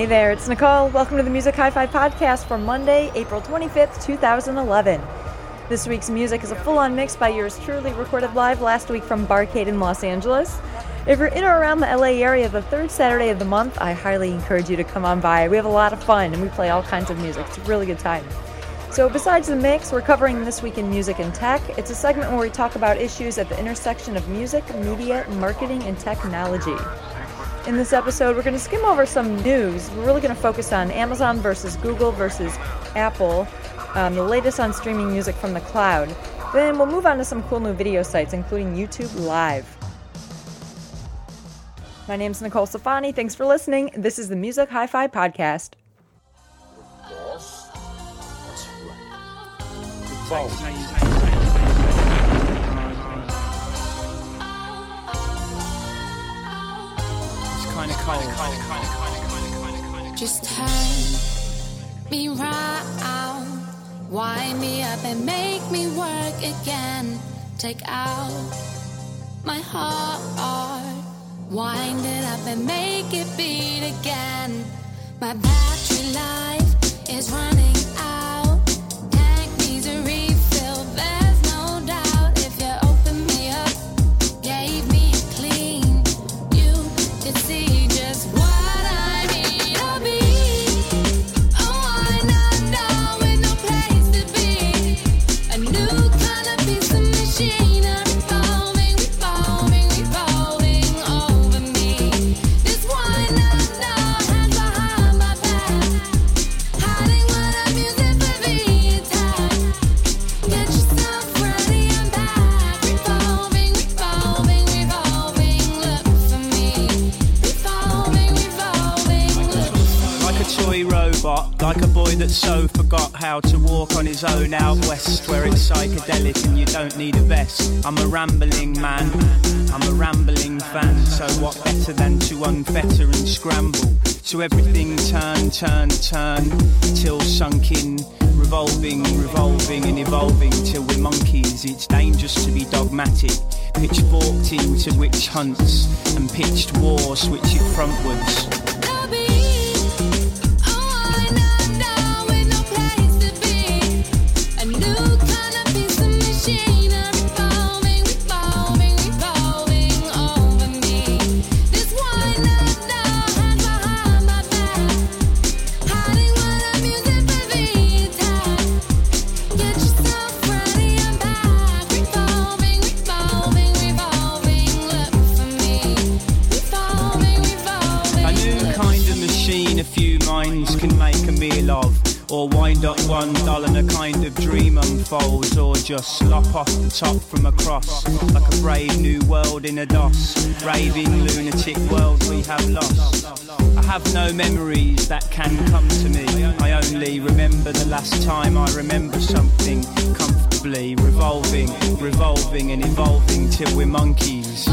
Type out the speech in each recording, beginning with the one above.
Hey there, it's Nicole. Welcome to the Music Hi Fi podcast for Monday, April 25th, 2011. This week's music is a full on mix by yours truly, recorded live last week from Barcade in Los Angeles. If you're in or around the LA area the third Saturday of the month, I highly encourage you to come on by. We have a lot of fun and we play all kinds of music. It's a really good time. So, besides the mix, we're covering This Week in Music and Tech. It's a segment where we talk about issues at the intersection of music, media, marketing, and technology. In this episode, we're going to skim over some news. We're really going to focus on Amazon versus Google versus Apple, um, the latest on streaming music from the cloud. Then we'll move on to some cool new video sites, including YouTube Live. My name's Nicole Safani. Thanks for listening. This is the Music Hi Fi Podcast. Yes. That's right. Kind of cold. Just turn me round, wind me up and make me work again. Take out my heart, wind it up and make it beat again. My battery life is running boy that so forgot how to walk on his own out west, where it's psychedelic and you don't need a vest. I'm a rambling man, I'm a rambling fan, so what better than to unfetter and scramble? So everything turn, turn, turn, till sunk in, revolving, revolving and evolving till we're monkeys. It's dangerous to be dogmatic. Pitchforked into witch hunts and pitched war, switch it frontwards. Wind one dull and a kind of dream unfolds. Or just slop off the top from across. Like a brave new world in a DOS. Raving lunatic world we have lost. I have no memories that can come to me. I only remember the last time I remember something comfortably revolving, revolving and evolving till we're monkeys.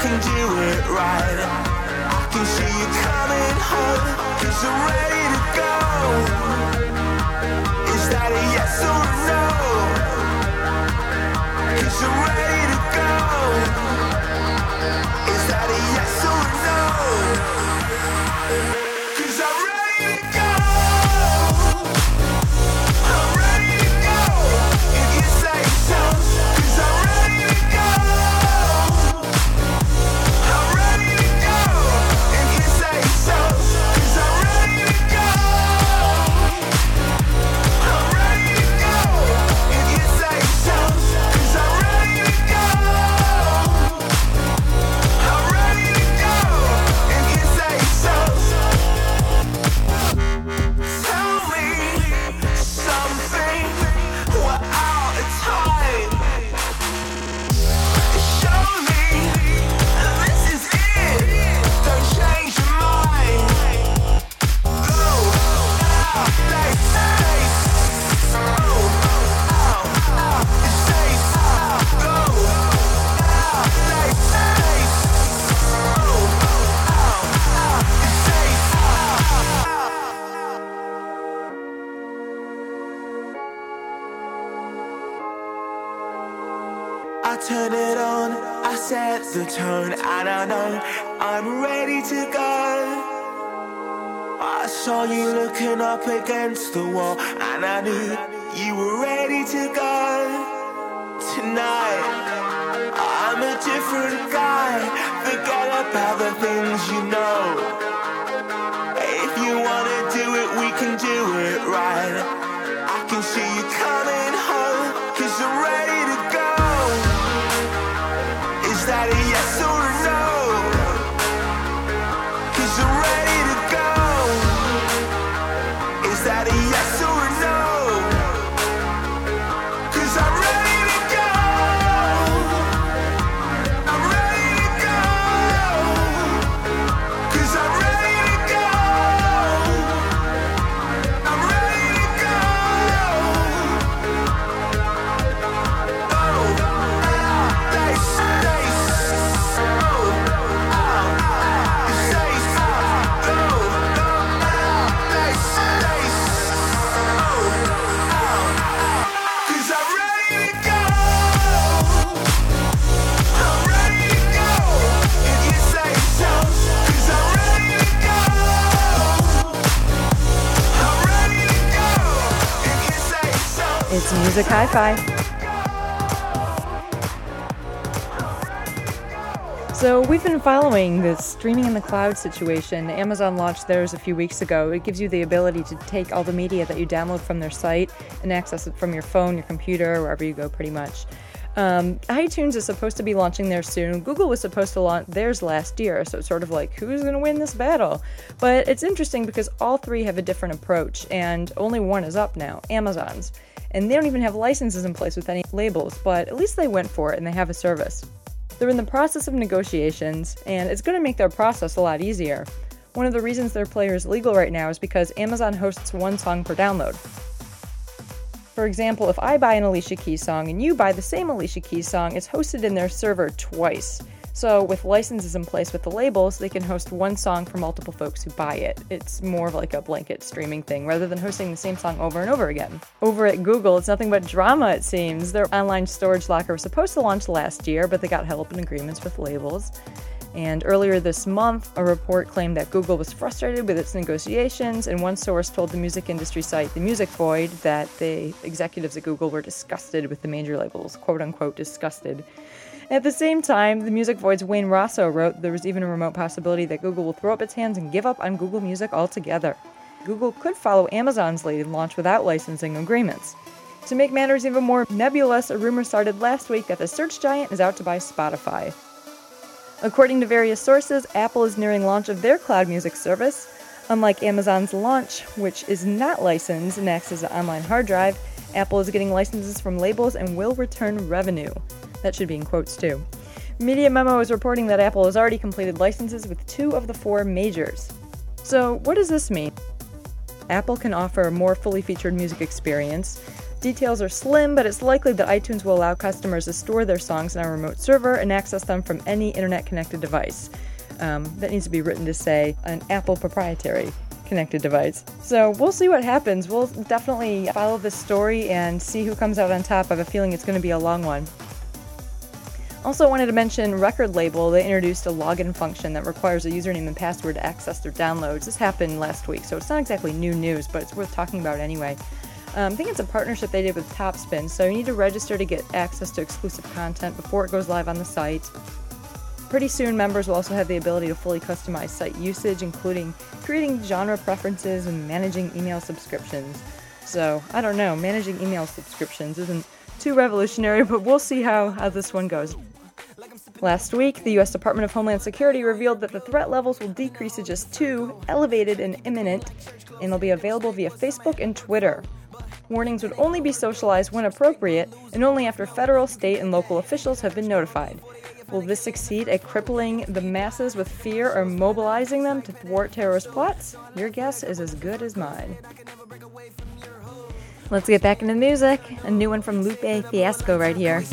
Can do it right. I can see you coming home, cause I'm ready to go. Is that a yes or a no? Cause I'm ready to go. Is that a yes or a no? I turn it on, I set the tone, and I know I'm ready to go. I saw you looking up against the wall, and I knew you were ready to go. Tonight, I'm a different guy. Forget about the things you know. It's Music Hi Fi. So, we've been following this streaming in the cloud situation. Amazon launched theirs a few weeks ago. It gives you the ability to take all the media that you download from their site and access it from your phone, your computer, wherever you go, pretty much. Um, iTunes is supposed to be launching theirs soon. Google was supposed to launch theirs last year, so it's sort of like who's going to win this battle? But it's interesting because all three have a different approach, and only one is up now Amazon's. And they don't even have licenses in place with any labels, but at least they went for it and they have a service. They're in the process of negotiations, and it's going to make their process a lot easier. One of the reasons their player is legal right now is because Amazon hosts one song per download. For example, if I buy an Alicia Keys song and you buy the same Alicia Keys song, it's hosted in their server twice. So, with licenses in place with the labels, they can host one song for multiple folks who buy it. It's more of like a blanket streaming thing rather than hosting the same song over and over again. Over at Google, it's nothing but drama, it seems. Their online storage locker was supposed to launch last year, but they got held up in agreements with labels. And earlier this month, a report claimed that Google was frustrated with its negotiations, and one source told the music industry site The Music Void that the executives at Google were disgusted with the major labels, quote unquote, disgusted. At the same time, the Music Void's Wayne Rosso wrote there was even a remote possibility that Google will throw up its hands and give up on Google Music altogether. Google could follow Amazon's lead and launch without licensing agreements. To make matters even more nebulous, a rumor started last week that the search giant is out to buy Spotify. According to various sources, Apple is nearing launch of their cloud music service. Unlike Amazon's launch, which is not licensed and acts as an online hard drive, Apple is getting licenses from labels and will return revenue. That should be in quotes too. Media Memo is reporting that Apple has already completed licenses with two of the four majors. So, what does this mean? Apple can offer a more fully featured music experience. Details are slim, but it's likely that iTunes will allow customers to store their songs on a remote server and access them from any internet connected device. Um, that needs to be written to say an Apple proprietary connected device. So we'll see what happens. We'll definitely follow this story and see who comes out on top. I have a feeling it's going to be a long one. Also, wanted to mention Record Label. They introduced a login function that requires a username and password to access their downloads. This happened last week, so it's not exactly new news, but it's worth talking about anyway. Um, I think it's a partnership they did with Topspin, so you need to register to get access to exclusive content before it goes live on the site. Pretty soon, members will also have the ability to fully customize site usage, including creating genre preferences and managing email subscriptions. So, I don't know, managing email subscriptions isn't too revolutionary, but we'll see how, how this one goes. Last week, the U.S. Department of Homeland Security revealed that the threat levels will decrease to just two, elevated and imminent, and they'll be available via Facebook and Twitter. Warnings would only be socialized when appropriate and only after federal, state, and local officials have been notified. Will this succeed at crippling the masses with fear or mobilizing them to thwart terrorist plots? Your guess is as good as mine. Let's get back into music. A new one from Lupe Fiasco right here.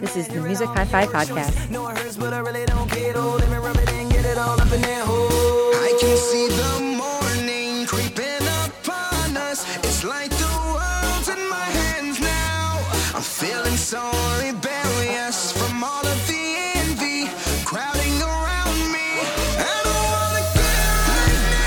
This is the Music Hi Fi Podcast. I. I can see feeling so rebellious from all of the envy crowding around me. I don't wanna get right now.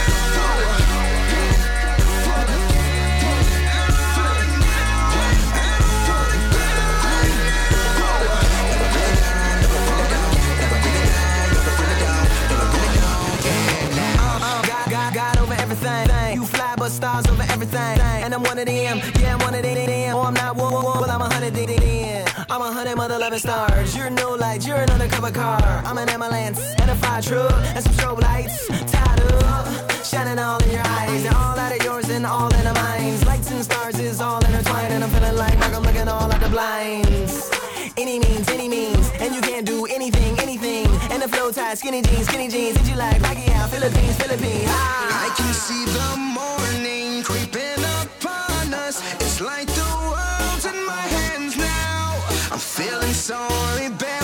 God, God, God over everything. You fly, stars over everything. And I'm one of them. 11 stars. You're no light, you're an undercover car. I'm an ambulance and a fire truck and some strobe lights tied up. Shining all in your eyes, and all out of yours and all in our minds. Lights and stars is all intertwined, and I'm feeling like I'm looking all out the blinds. Any means, any means, and you can't do anything, anything. And the flow tight, skinny jeans, skinny jeans. Did you like Rocky out, Philippines, Philippines? Ah. I can see the morning creeping upon us. It's like the I'm feeling so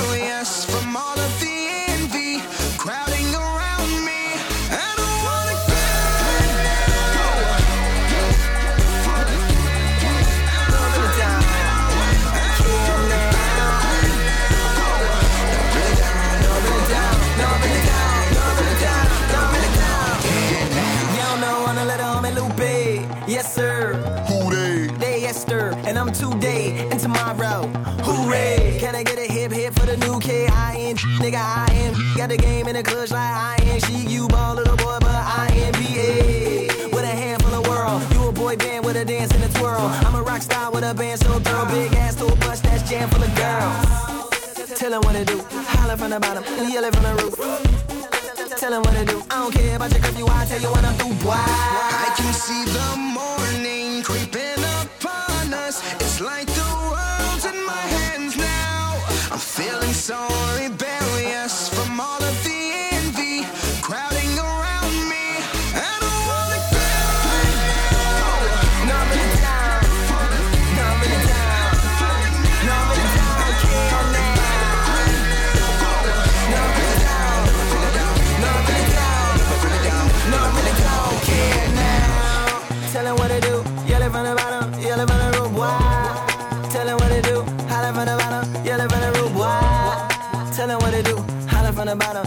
Nigga, I am. Got the game in the clutch like I am. She, you ball, little boy, but I am BA. With a handful of world. You a boy band with a dance and a twirl. I'm a rock star with a band so thorough. Big ass to a bus that's jam full of girls. Tell 'em what to do. Holler from the bottom, yell it from the roof. Tell 'em what to do. I don't care about your curfew. I tell you when I'm through. Why? I can see the morning creeping upon us. It's like the world's in my hands now. I'm feeling so Holler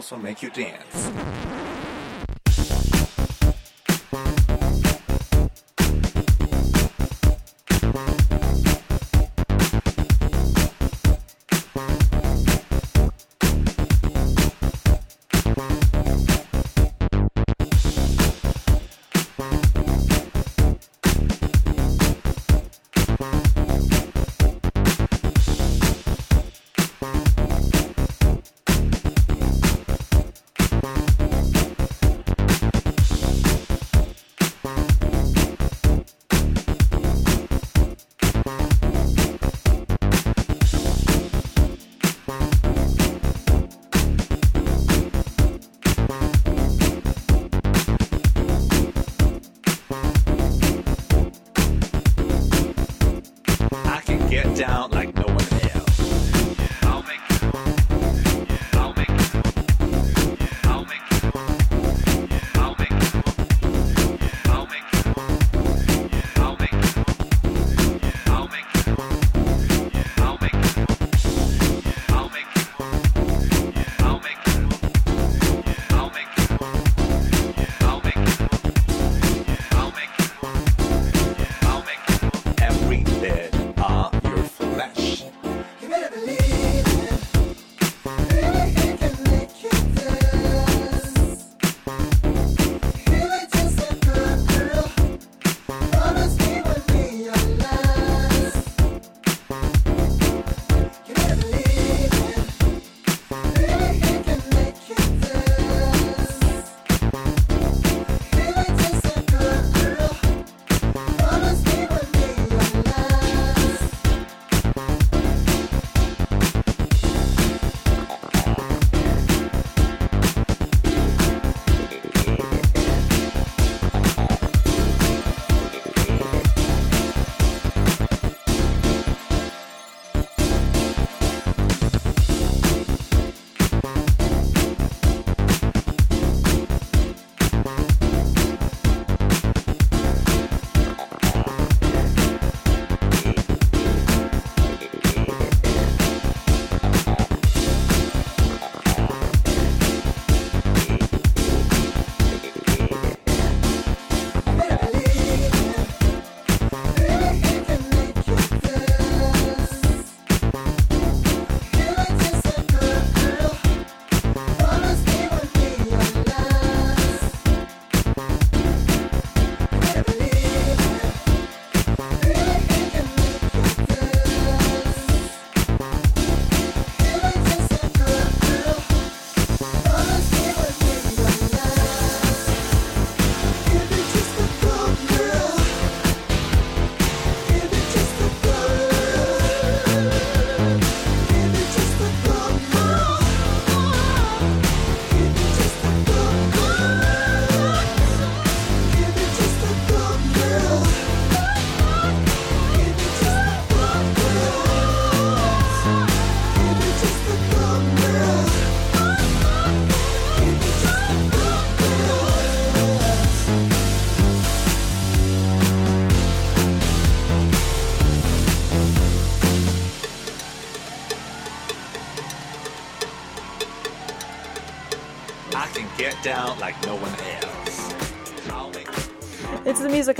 also make you dance.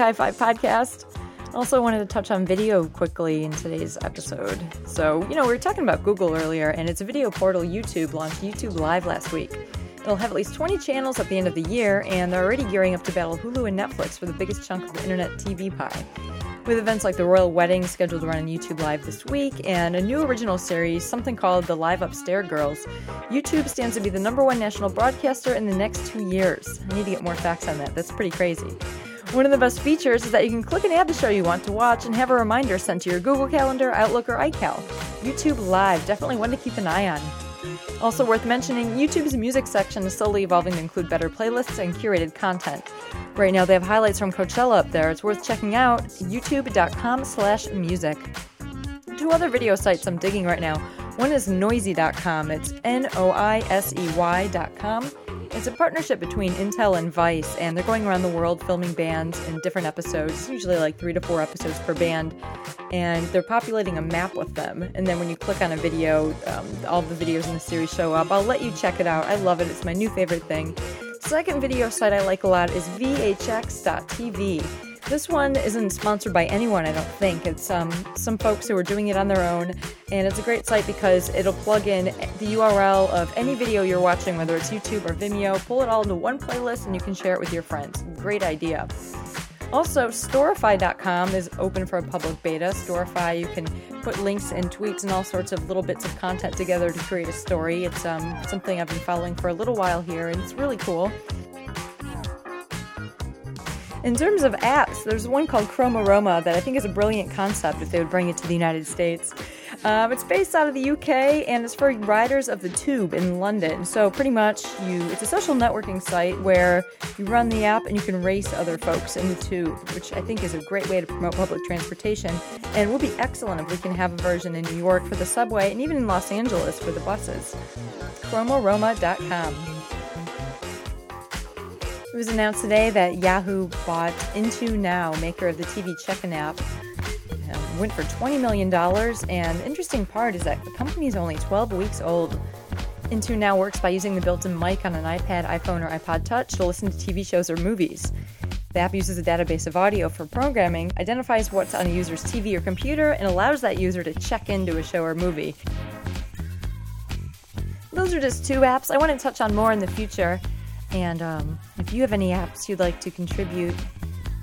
Hi Fi podcast. Also, wanted to touch on video quickly in today's episode. So, you know, we were talking about Google earlier, and its video portal YouTube launched YouTube Live last week. It'll have at least 20 channels at the end of the year, and they're already gearing up to battle Hulu and Netflix for the biggest chunk of the internet TV pie. With events like the Royal Wedding scheduled to run on YouTube Live this week, and a new original series, something called The Live Upstairs Girls, YouTube stands to be the number one national broadcaster in the next two years. I need to get more facts on that. That's pretty crazy. One of the best features is that you can click and add the show you want to watch and have a reminder sent to your Google Calendar, Outlook, or iCal. YouTube Live, definitely one to keep an eye on. Also worth mentioning, YouTube's music section is slowly evolving to include better playlists and curated content. Right now they have highlights from Coachella up there. It's worth checking out, youtube.com slash music. Two other video sites I'm digging right now. One is noisey.com. It's N O I S E Y.com. It's a partnership between Intel and Vice, and they're going around the world filming bands in different episodes, usually like three to four episodes per band. And they're populating a map with them. And then when you click on a video, um, all the videos in the series show up. I'll let you check it out. I love it, it's my new favorite thing. Second video site I like a lot is VHX.tv. This one isn't sponsored by anyone, I don't think. It's um, some folks who are doing it on their own, and it's a great site because it'll plug in the URL of any video you're watching, whether it's YouTube or Vimeo, pull it all into one playlist, and you can share it with your friends. Great idea. Also, Storify.com is open for a public beta. Storify, you can put links and tweets and all sorts of little bits of content together to create a story. It's um, something I've been following for a little while here, and it's really cool. In terms of apps, there's one called Chromaroma that I think is a brilliant concept if they would bring it to the United States. Um, it's based out of the UK and it's for riders of the tube in London. So pretty much, you it's a social networking site where you run the app and you can race other folks in the tube, which I think is a great way to promote public transportation. And it will be excellent if we can have a version in New York for the subway and even in Los Angeles for the buses. Chromaroma.com. It was announced today that Yahoo bought IntoNow, maker of the TV check-in app. Um, went for $20 million, and interesting part is that the company is only 12 weeks old. IntoNow works by using the built-in mic on an iPad, iPhone, or iPod Touch to listen to TV shows or movies. The app uses a database of audio for programming, identifies what's on a user's TV or computer, and allows that user to check into a show or movie. Those are just two apps. I want to touch on more in the future. And um, if you have any apps you'd like to contribute,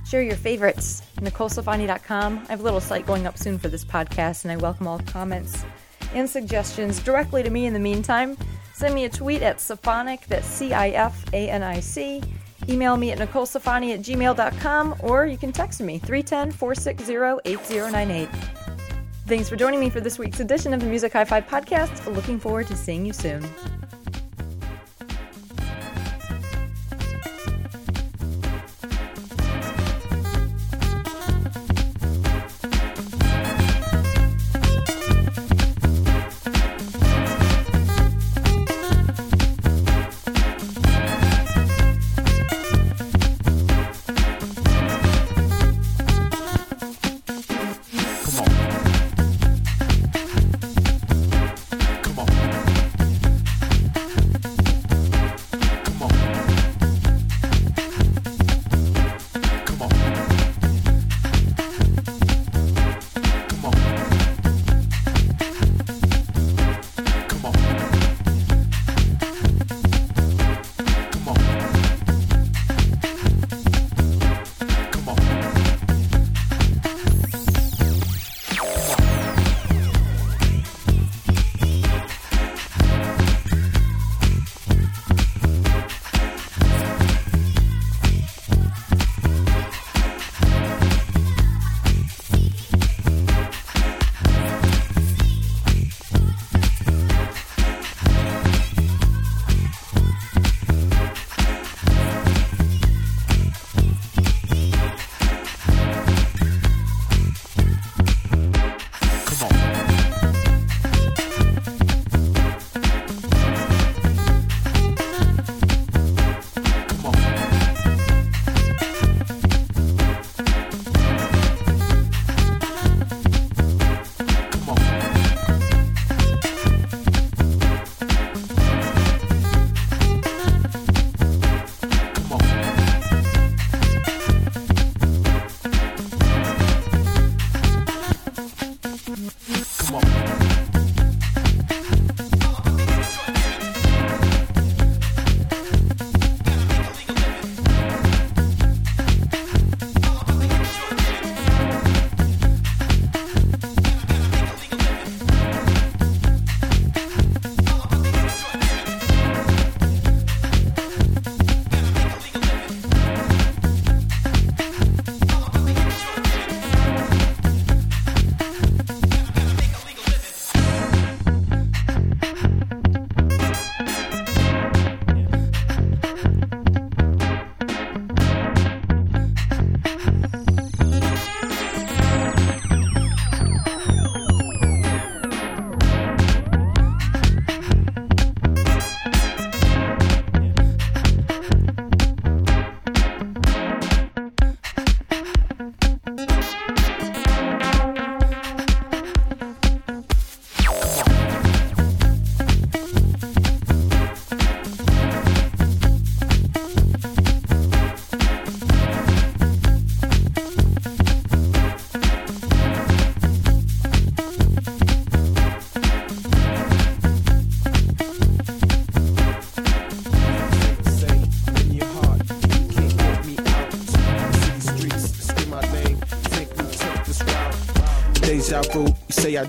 share your favorites. NicoleCifani.com. I have a little site going up soon for this podcast, and I welcome all comments and suggestions directly to me in the meantime. Send me a tweet at Cifanic, that's C I F A N I C. Email me at NicoleSafani at gmail.com, or you can text me 310 460 8098. Thanks for joining me for this week's edition of the Music Hi Fi podcast. Looking forward to seeing you soon.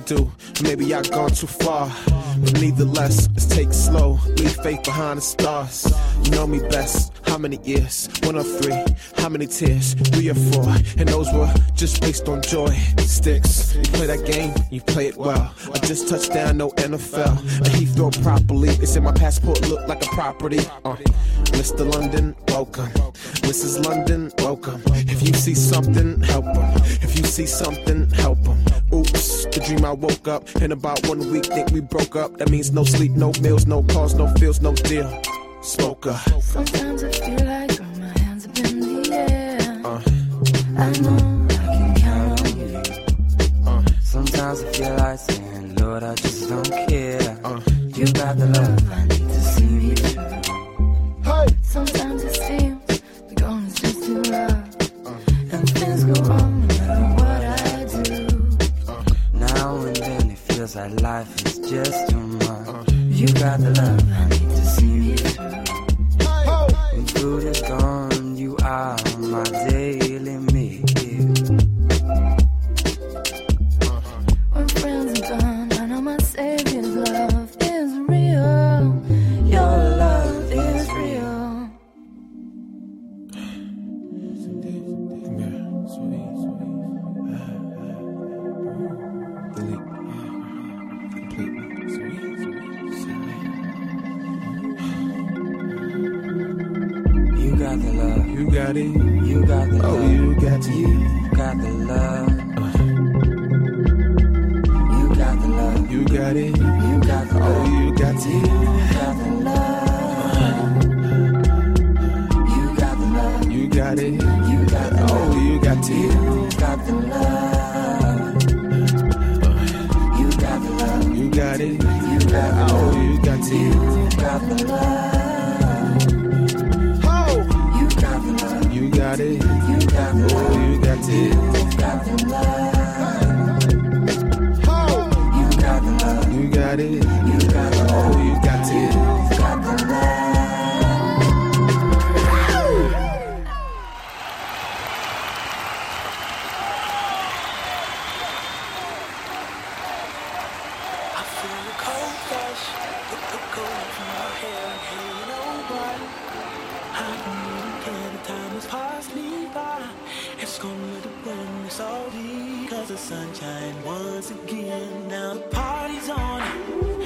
Do. Maybe I've gone too far. But nevertheless, let's take it slow. Leave faith behind the stars. You know me best. How many years? One or three? How many tears? Three or four? And those were just based on joy. Sticks. You play that game, you play it well. I just touched down, no NFL. And he throw properly. It's in my passport, look like a property. Uh, Mr. London, welcome. Mrs. London, welcome. If you see something, help him. If you see something, help him. Oops, the dream I woke up. In about one week, think we broke up. That means no sleep, no meals, no calls, no feels, no deal. Smoker. Sometimes I feel like throw my hands up in the air. Uh, I know I can count on you. uh, Sometimes I feel like saying, Lord, I just don't care. uh. You got the love I need life is just too much. You got the love I need to see you through. Because the sunshine once again. Now the party's on,